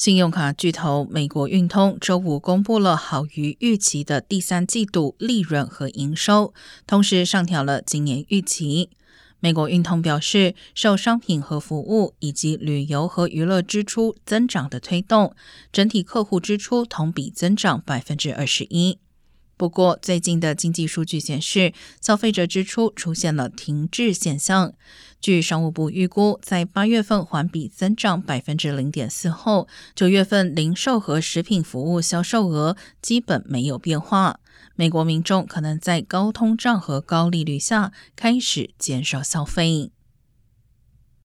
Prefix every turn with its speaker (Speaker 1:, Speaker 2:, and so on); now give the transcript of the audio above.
Speaker 1: 信用卡巨头美国运通周五公布了好于预期的第三季度利润和营收，同时上调了今年预期。美国运通表示，受商品和服务以及旅游和娱乐支出增长的推动，整体客户支出同比增长百分之二十一。不过，最近的经济数据显示，消费者支出出现了停滞现象。据商务部预估，在八月份环比增长百分之零点四后，九月份零售和食品服务销售额基本没有变化。美国民众可能在高通胀和高利率下开始减少消费。